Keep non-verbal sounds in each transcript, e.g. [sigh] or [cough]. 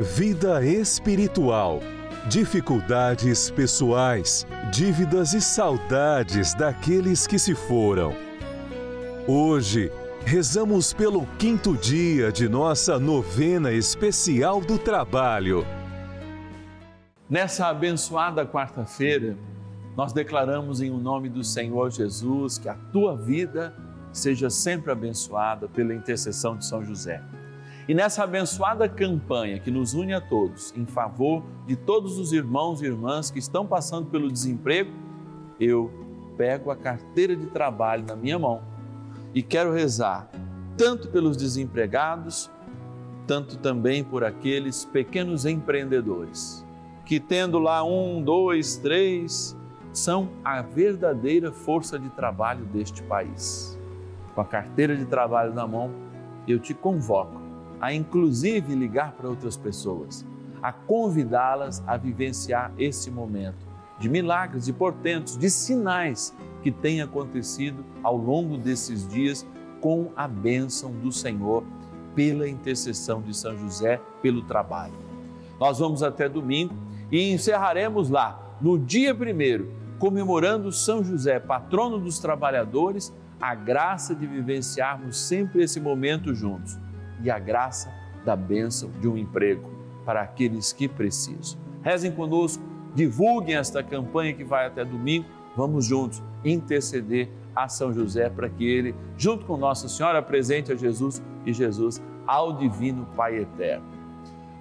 vida espiritual, dificuldades pessoais, dívidas e saudades daqueles que se foram. Hoje, rezamos pelo quinto dia de nossa novena especial do trabalho. Nessa abençoada quarta-feira, nós declaramos em o nome do Senhor Jesus que a tua vida seja sempre abençoada pela intercessão de São José. E nessa abençoada campanha que nos une a todos, em favor de todos os irmãos e irmãs que estão passando pelo desemprego, eu pego a carteira de trabalho na minha mão e quero rezar tanto pelos desempregados, tanto também por aqueles pequenos empreendedores que, tendo lá um, dois, três, são a verdadeira força de trabalho deste país. Com a carteira de trabalho na mão, eu te convoco a inclusive ligar para outras pessoas, a convidá-las a vivenciar esse momento de milagres, de portentos, de sinais que têm acontecido ao longo desses dias com a bênção do Senhor, pela intercessão de São José, pelo trabalho. Nós vamos até domingo e encerraremos lá, no dia primeiro, comemorando São José, patrono dos trabalhadores, a graça de vivenciarmos sempre esse momento juntos e a graça da bênção de um emprego para aqueles que precisam. Rezem conosco, divulguem esta campanha que vai até domingo. Vamos juntos interceder a São José para que ele, junto com Nossa Senhora, apresente a Jesus e Jesus ao Divino Pai Eterno.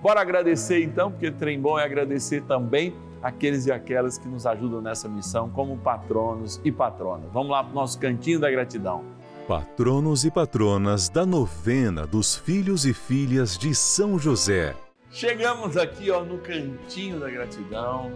Bora agradecer então, porque trem bom é agradecer também aqueles e aquelas que nos ajudam nessa missão como patronos e patronas. Vamos lá para o nosso cantinho da gratidão. Patronos e patronas da novena dos filhos e filhas de São José. Chegamos aqui ó, no cantinho da gratidão.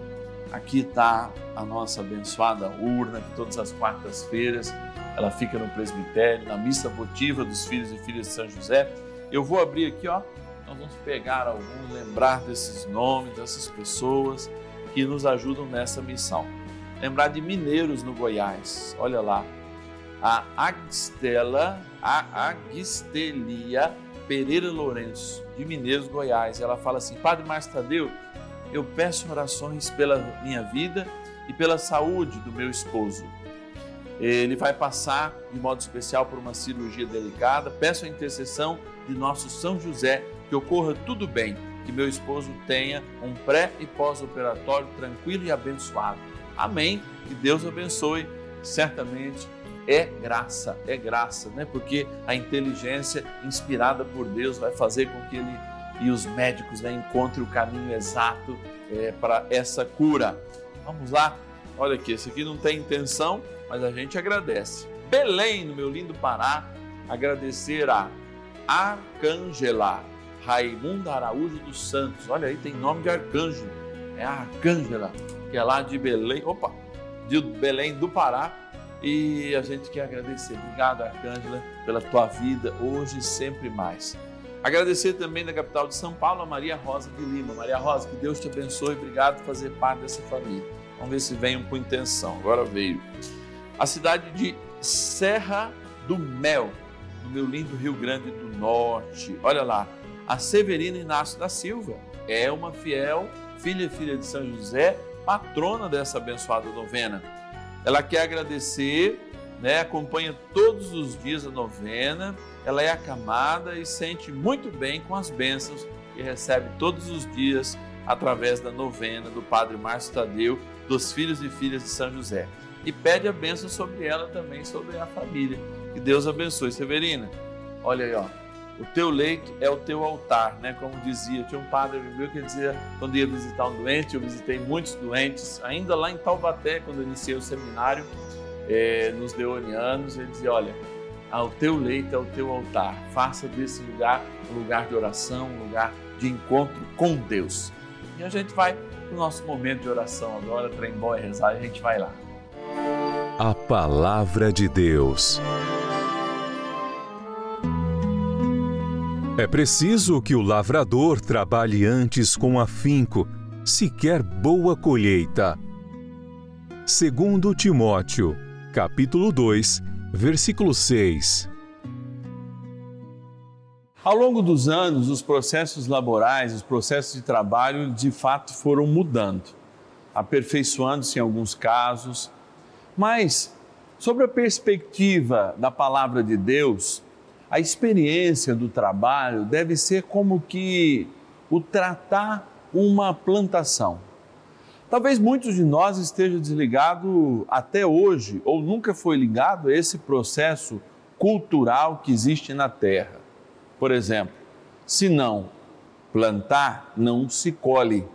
Aqui está a nossa abençoada urna, que todas as quartas-feiras ela fica no presbitério, na missa votiva dos filhos e filhas de São José. Eu vou abrir aqui, ó. Nós vamos pegar alguns, lembrar desses nomes, dessas pessoas que nos ajudam nessa missão. Lembrar de mineiros no Goiás. Olha lá, a Agstela, a Agistelia Pereira Lourenço, de Mineiros, Goiás. Ela fala assim: Padre Márcio Tadeu, eu peço orações pela minha vida e pela saúde do meu esposo. Ele vai passar de modo especial por uma cirurgia delicada. Peço a intercessão de nosso São José que ocorra tudo bem, que meu esposo tenha um pré e pós-operatório tranquilo e abençoado. Amém. Que Deus abençoe. Certamente é graça, é graça, né? Porque a inteligência inspirada por Deus vai fazer com que ele e os médicos né, encontrem o caminho exato é, para essa cura. Vamos lá? Olha aqui, esse aqui não tem intenção, mas a gente agradece. Belém, no meu lindo Pará, agradecer a Arcângela Raimunda Araújo dos Santos. Olha aí, tem nome de arcanjo. É a Arcângela, que é lá de Belém, opa, de Belém do Pará, e a gente quer agradecer. Obrigado, Arcângela, pela tua vida hoje e sempre mais. Agradecer também da capital de São Paulo, a Maria Rosa de Lima. Maria Rosa, que Deus te abençoe. Obrigado por fazer parte dessa família. Vamos ver se vem com intenção. Agora veio. A cidade de Serra do Mel, no meu lindo Rio Grande do Norte. Olha lá, a Severina Inácio da Silva é uma fiel filha e filha de São José, patrona dessa abençoada novena. Ela quer agradecer, né, acompanha todos os dias a novena, ela é acamada e sente muito bem com as bênçãos que recebe todos os dias através da novena do Padre Márcio Tadeu, dos filhos e filhas de São José. E pede a bênção sobre ela também, sobre a família. Que Deus abençoe. Severina, olha aí, ó. O teu leito é o teu altar, né? Como dizia, tinha um padre meu que dizia, quando ia visitar um doente, eu visitei muitos doentes, ainda lá em Taubaté, quando eu iniciei o seminário, é, nos Leonianos, ele dizia: Olha, o teu leito é o teu altar, faça desse lugar um lugar de oração, um lugar de encontro com Deus. E a gente vai para o nosso momento de oração agora, trembó e rezar, a gente vai lá. A Palavra de Deus. É preciso que o lavrador trabalhe antes com afinco, se quer boa colheita. Segundo Timóteo, capítulo 2, versículo 6. Ao longo dos anos, os processos laborais, os processos de trabalho, de fato foram mudando, aperfeiçoando-se em alguns casos, mas sobre a perspectiva da palavra de Deus, a experiência do trabalho deve ser como que o tratar uma plantação. Talvez muitos de nós estejam desligados até hoje ou nunca foi ligado a esse processo cultural que existe na terra. Por exemplo, se não plantar, não se colhe.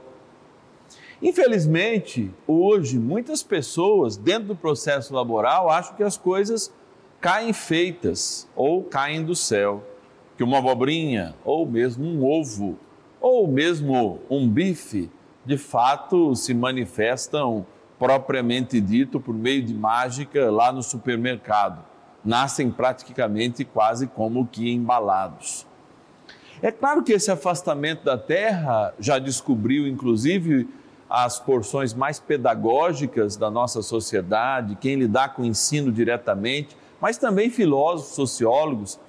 Infelizmente, hoje, muitas pessoas, dentro do processo laboral, acham que as coisas caem feitas ou caem do céu. Que uma abobrinha, ou mesmo um ovo, ou mesmo um bife, de fato se manifestam propriamente dito por meio de mágica lá no supermercado nascem praticamente quase como que embalados. É claro que esse afastamento da terra já descobriu, inclusive, as porções mais pedagógicas da nossa sociedade, quem lidar com o ensino diretamente, mas também filósofos, sociólogos,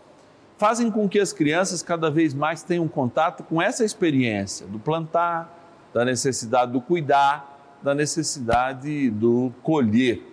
fazem com que as crianças cada vez mais tenham contato com essa experiência do plantar, da necessidade do cuidar, da necessidade do colher.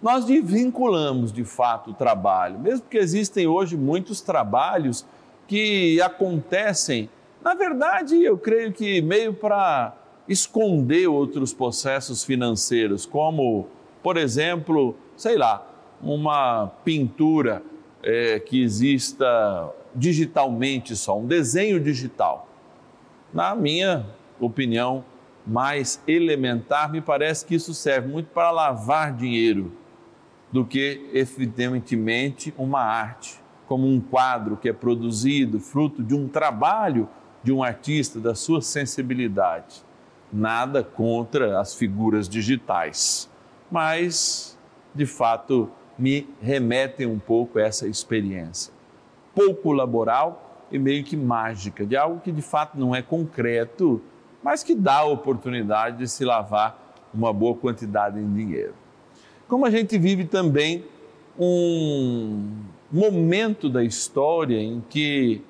Nós desvinculamos de fato o trabalho, mesmo que existem hoje muitos trabalhos que acontecem, na verdade, eu creio que meio para esconder outros processos financeiros, como, por exemplo, sei lá, uma pintura é, que exista digitalmente só, um desenho digital. Na minha opinião mais elementar, me parece que isso serve muito para lavar dinheiro do que evidentemente uma arte, como um quadro que é produzido fruto de um trabalho de um artista, da sua sensibilidade. Nada contra as figuras digitais, mas de fato me remetem um pouco a essa experiência. Pouco laboral e meio que mágica, de algo que de fato não é concreto, mas que dá a oportunidade de se lavar uma boa quantidade em dinheiro. Como a gente vive também um momento da história em que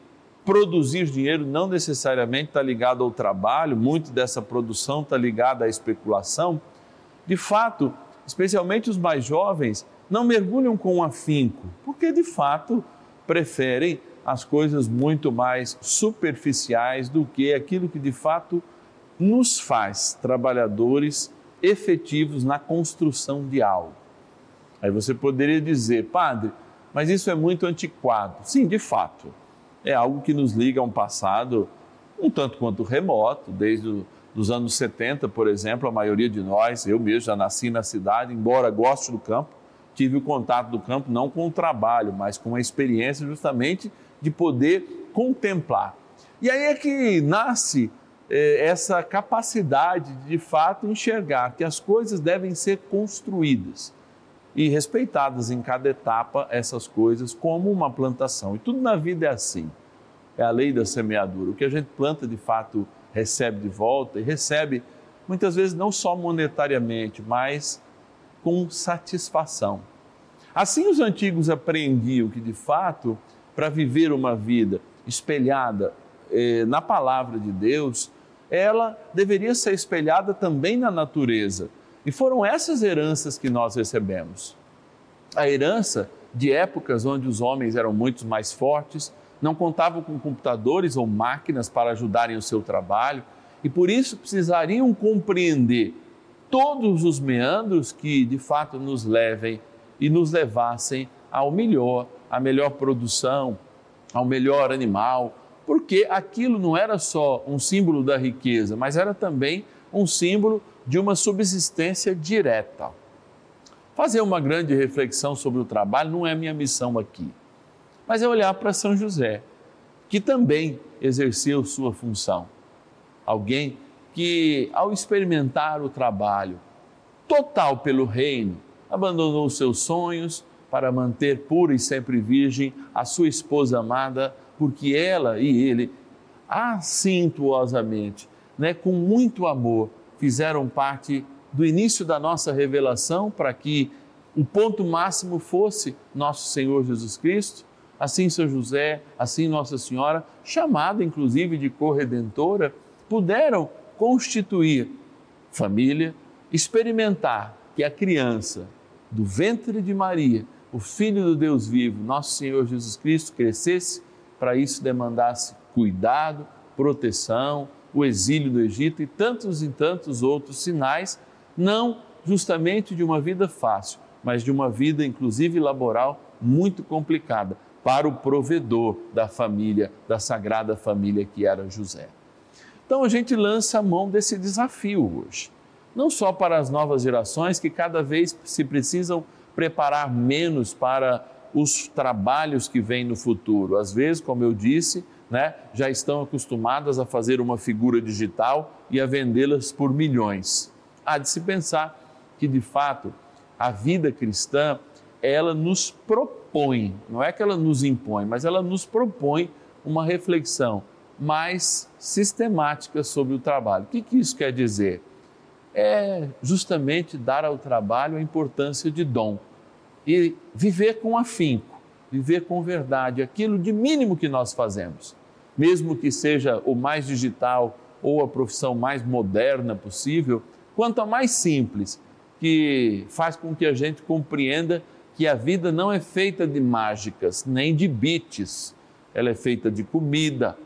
produzir dinheiro não necessariamente está ligado ao trabalho, muito dessa produção está ligada à especulação. De fato, especialmente os mais jovens, não mergulham com afinco, porque de fato preferem as coisas muito mais superficiais do que aquilo que de fato nos faz trabalhadores efetivos na construção de algo. Aí você poderia dizer, padre, mas isso é muito antiquado. Sim, de fato. É algo que nos liga a um passado um tanto quanto remoto, desde os anos 70, por exemplo, a maioria de nós, eu mesmo já nasci na cidade, embora goste do campo, tive o contato do campo não com o trabalho, mas com a experiência justamente de poder contemplar. E aí é que nasce é, essa capacidade de, de fato, enxergar que as coisas devem ser construídas e respeitadas em cada etapa essas coisas como uma plantação. E tudo na vida é assim. É a lei da semeadura. O que a gente planta, de fato, recebe de volta e recebe muitas vezes não só monetariamente, mas com satisfação. Assim, os antigos apreendiam que, de fato, para viver uma vida espelhada eh, na palavra de Deus, ela deveria ser espelhada também na natureza. E foram essas heranças que nós recebemos. A herança de épocas onde os homens eram muito mais fortes, não contavam com computadores ou máquinas para ajudarem o seu trabalho e por isso precisariam compreender todos os meandros que de fato nos levem e nos levassem ao melhor, à melhor produção, ao melhor animal, porque aquilo não era só um símbolo da riqueza, mas era também um símbolo de uma subsistência direta. Fazer uma grande reflexão sobre o trabalho não é minha missão aqui, mas é olhar para São José, que também exerceu sua função. Alguém que, ao experimentar o trabalho total pelo reino, abandonou seus sonhos para manter pura e sempre virgem a sua esposa amada, porque ela e ele, acintuosamente, né, com muito amor, fizeram parte do início da nossa revelação para que o ponto máximo fosse nosso Senhor Jesus Cristo, assim São José, assim Nossa Senhora, chamada inclusive de corredentora, puderam constituir família, experimentar que a criança do ventre de Maria, o Filho do Deus vivo, nosso Senhor Jesus Cristo, crescesse, para isso demandasse cuidado, proteção, o exílio do Egito e tantos e tantos outros sinais não justamente de uma vida fácil, mas de uma vida, inclusive laboral, muito complicada para o provedor da família, da sagrada família que era José. Então a gente lança a mão desse desafio hoje, não só para as novas gerações que cada vez se precisam preparar menos para os trabalhos que vêm no futuro. Às vezes, como eu disse, né, já estão acostumadas a fazer uma figura digital e a vendê-las por milhões. Há de se pensar que, de fato, a vida cristã, ela nos propõe, não é que ela nos impõe, mas ela nos propõe uma reflexão mais sistemática sobre o trabalho. O que, que isso quer dizer? É justamente dar ao trabalho a importância de dom e viver com afinco, viver com verdade, aquilo de mínimo que nós fazemos, mesmo que seja o mais digital ou a profissão mais moderna possível, quanto mais simples, que faz com que a gente compreenda que a vida não é feita de mágicas, nem de bits. Ela é feita de comida,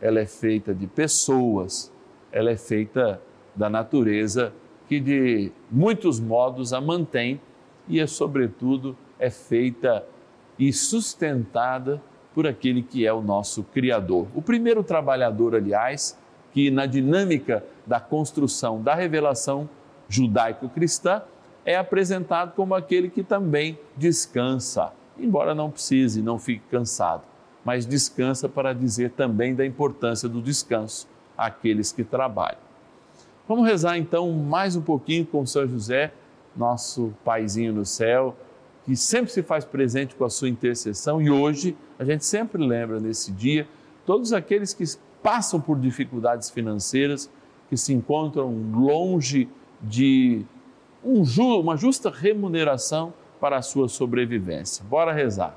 ela é feita de pessoas, ela é feita da natureza que de muitos modos a mantém e é sobretudo é feita e sustentada por aquele que é o nosso criador. O primeiro trabalhador, aliás, que na dinâmica da construção da revelação judaico-cristã é apresentado como aquele que também descansa, embora não precise, não fique cansado, mas descansa para dizer também da importância do descanso àqueles que trabalham. Vamos rezar então mais um pouquinho com São José, nosso paizinho no céu, que sempre se faz presente com a sua intercessão e hoje a gente sempre lembra nesse dia todos aqueles que passam por dificuldades financeiras, que se encontram longe de um uma justa remuneração para a sua sobrevivência. Bora rezar.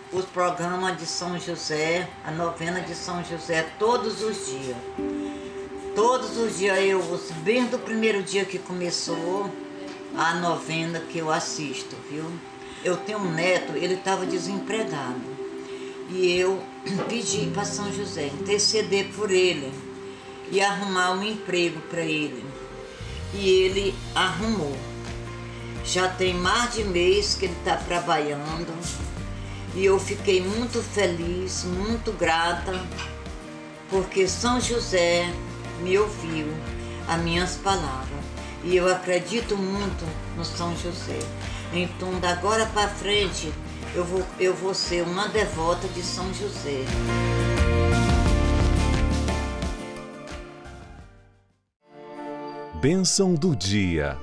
os programas de São José, a novena de São José, todos os dias. Todos os dias eu bem do primeiro dia que começou a novena que eu assisto, viu? Eu tenho um neto, ele estava desempregado. E eu [clears throat] pedi para São José interceder por ele e arrumar um emprego para ele. E ele arrumou. Já tem mais de mês que ele está trabalhando e eu fiquei muito feliz, muito grata, porque São José me ouviu as minhas palavras e eu acredito muito no São José. Então, da agora para frente, eu vou, eu vou ser uma devota de São José. Bênção do dia.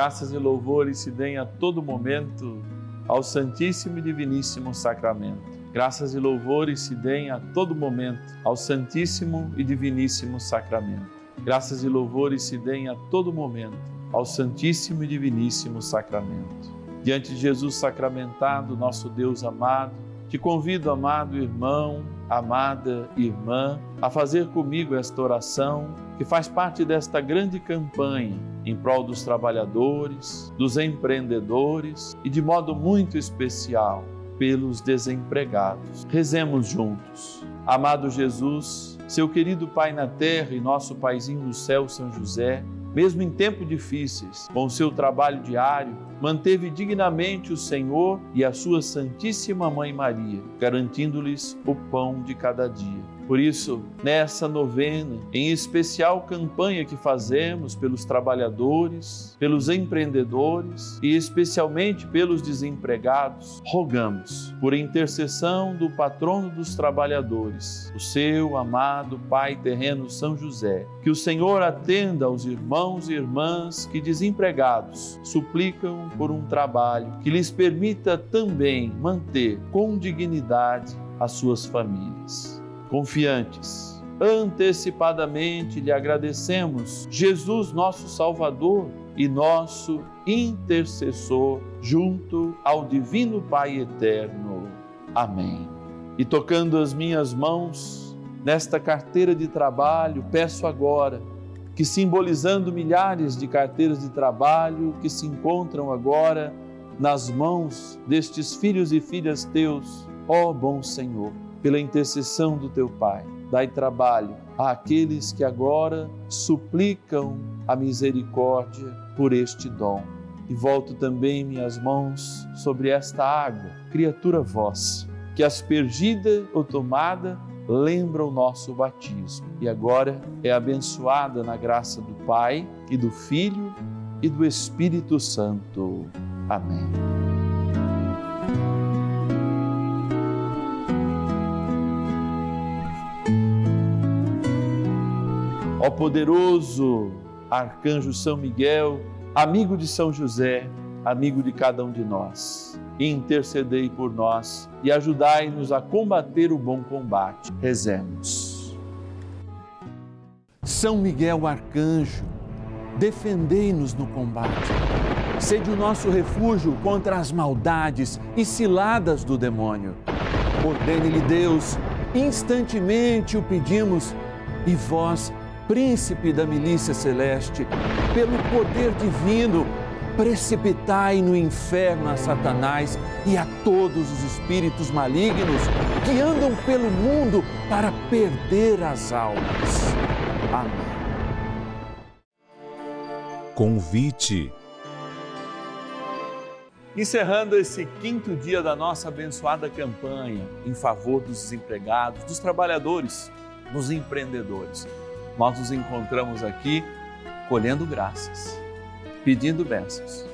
Graças e louvores se deem a todo momento ao Santíssimo e Diviníssimo Sacramento. Graças e louvores se deem a todo momento ao Santíssimo e Diviníssimo Sacramento. Graças e louvores se deem a todo momento ao Santíssimo e Diviníssimo Sacramento. Diante de Jesus sacramentado, nosso Deus amado, te convido, amado irmão, amada irmã, a fazer comigo esta oração que faz parte desta grande campanha em prol dos trabalhadores, dos empreendedores e, de modo muito especial, pelos desempregados. Rezemos juntos. Amado Jesus, seu querido Pai na terra e nosso Paizinho no céu, São José, mesmo em tempos difíceis, com seu trabalho diário, manteve dignamente o Senhor e a sua Santíssima Mãe Maria, garantindo-lhes o pão de cada dia. Por isso, nessa novena, em especial campanha que fazemos pelos trabalhadores, pelos empreendedores e especialmente pelos desempregados, rogamos por intercessão do patrono dos trabalhadores, o seu amado Pai terreno São José, que o Senhor atenda aos irmãos e irmãs que desempregados suplicam por um trabalho que lhes permita também manter com dignidade as suas famílias confiantes. Antecipadamente lhe agradecemos, Jesus, nosso Salvador e nosso intercessor, junto ao Divino Pai Eterno. Amém. E tocando as minhas mãos nesta carteira de trabalho, peço agora que, simbolizando milhares de carteiras de trabalho que se encontram agora nas mãos destes filhos e filhas teus, ó bom Senhor, pela intercessão do teu Pai. Dai trabalho àqueles que agora suplicam a misericórdia por este dom. E volto também minhas mãos sobre esta água, criatura vossa, que aspergida ou tomada lembra o nosso batismo e agora é abençoada na graça do Pai e do Filho e do Espírito Santo. Amém. Poderoso arcanjo São Miguel, amigo de São José, amigo de cada um de nós, intercedei por nós e ajudai-nos a combater o bom combate. Rezemos. São Miguel arcanjo, defendei-nos no combate. Sede o nosso refúgio contra as maldades e ciladas do demônio. Ordene-lhe Deus, instantemente o pedimos, e vós príncipe da milícia celeste, pelo poder divino, precipitai no inferno a Satanás e a todos os espíritos malignos que andam pelo mundo para perder as almas. Amém. Convite. Encerrando esse quinto dia da nossa abençoada campanha em favor dos desempregados, dos trabalhadores, dos empreendedores, nós nos encontramos aqui colhendo graças, pedindo bênçãos,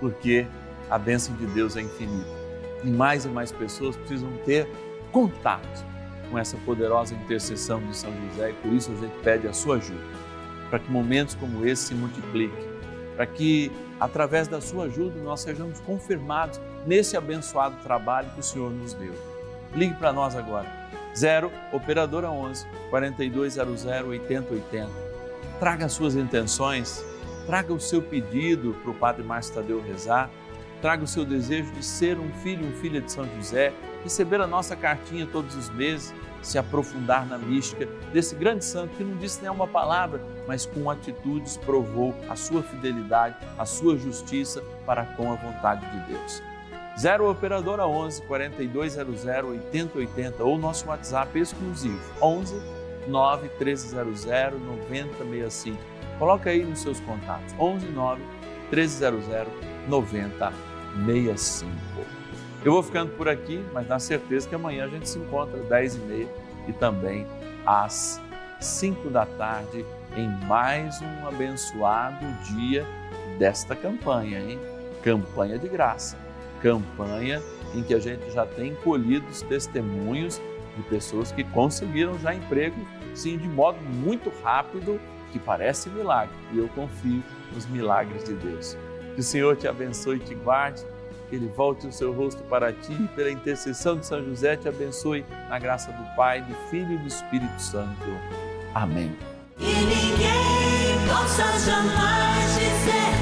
porque a bênção de Deus é infinita e mais e mais pessoas precisam ter contato com essa poderosa intercessão de São José e por isso a gente pede a sua ajuda, para que momentos como esse se multipliquem, para que através da sua ajuda, nós sejamos confirmados nesse abençoado trabalho que o Senhor nos deu. Ligue para nós agora. 0 Operadora 11 4200 8080. Traga suas intenções, traga o seu pedido para o Padre Márcio Tadeu rezar, traga o seu desejo de ser um filho, um filha de São José, receber a nossa cartinha todos os meses se aprofundar na mística desse grande santo que não disse nenhuma palavra, mas com atitudes provou a sua fidelidade, a sua justiça para com a vontade de Deus. 0 Operadora 11 4200 8080 ou nosso WhatsApp exclusivo 11 9 1300 9065. Coloca aí nos seus contatos 11 9 1300 9065. Eu vou ficando por aqui, mas na certeza que amanhã a gente se encontra às 10 e meia e também às 5 da tarde em mais um abençoado dia desta campanha, hein? Campanha de graça, campanha em que a gente já tem colhido os testemunhos de pessoas que conseguiram já emprego, sim, de modo muito rápido, que parece milagre. E eu confio nos milagres de Deus. Que o Senhor te abençoe e te guarde que Ele volte o seu rosto para ti e, pela intercessão de São José, te abençoe na graça do Pai, do Filho e do Espírito Santo. Amém. Ninguém possa jamais dizer